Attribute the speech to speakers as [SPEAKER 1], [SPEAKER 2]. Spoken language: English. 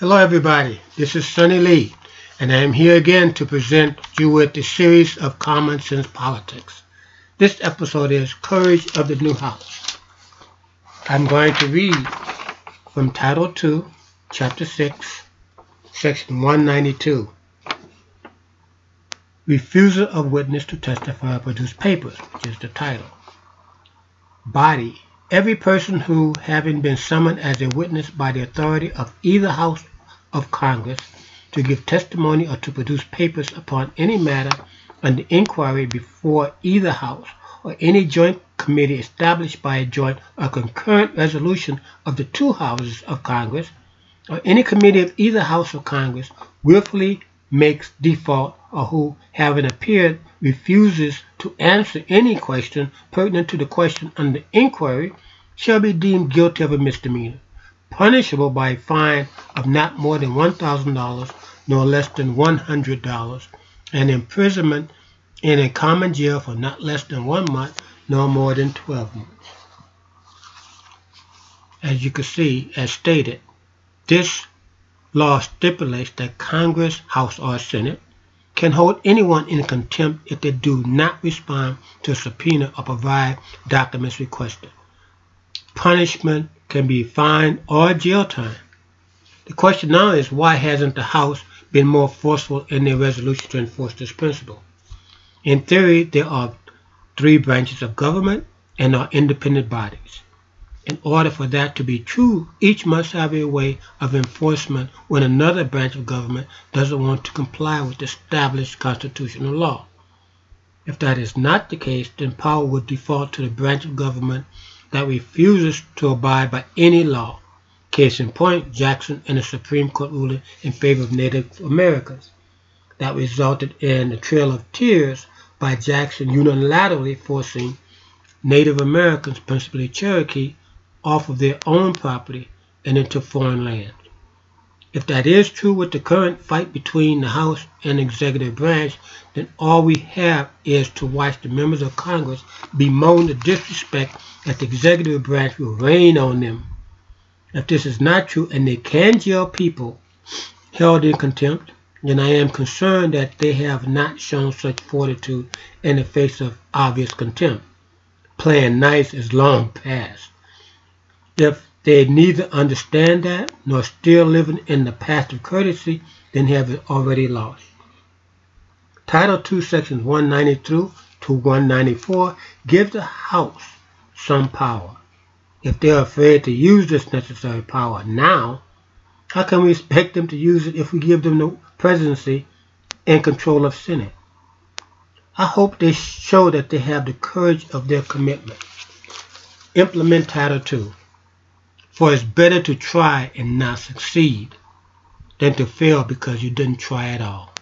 [SPEAKER 1] Hello everybody, this is Sonny Lee, and I am here again to present you with the series of Common Sense Politics. This episode is Courage of the New House. I'm going to read from Title 2, Chapter 6, Section 192. Refusal of witness to testify or produce papers, which is the title. Body Every person who, having been summoned as a witness by the authority of either House of Congress to give testimony or to produce papers upon any matter under inquiry before either House or any joint committee established by a joint or concurrent resolution of the two Houses of Congress, or any committee of either House of Congress willfully makes default or who, having appeared, refuses to answer any question pertinent to the question under inquiry shall be deemed guilty of a misdemeanor, punishable by a fine of not more than $1,000 nor less than $100, and imprisonment in a common jail for not less than one month nor more than 12 months. As you can see, as stated, this law stipulates that Congress, House, or Senate can hold anyone in contempt if they do not respond to a subpoena or provide documents requested. Punishment can be fine or jail time. The question now is why hasn't the House been more forceful in their resolution to enforce this principle? In theory, there are three branches of government and are independent bodies. In order for that to be true, each must have a way of enforcement when another branch of government doesn't want to comply with established constitutional law. If that is not the case, then power would default to the branch of government that refuses to abide by any law. Case in point, Jackson and the Supreme Court ruling in favor of Native Americans. That resulted in the Trail of Tears by Jackson unilaterally forcing Native Americans, principally Cherokee, off of their own property and into foreign land. If that is true with the current fight between the House and executive branch, then all we have is to watch the members of Congress bemoan the disrespect that the executive branch will rain on them. If this is not true and they can jail people held in contempt, then I am concerned that they have not shown such fortitude in the face of obvious contempt. Playing nice is long past. If they neither understand that nor still living in the past of courtesy, then have already lost. Title II, Sections 192 to 194 give the House some power. If they're afraid to use this necessary power now, how can we expect them to use it if we give them the presidency and control of Senate? I hope they show that they have the courage of their commitment. Implement Title II. For it's better to try and not succeed than to fail because you didn't try at all.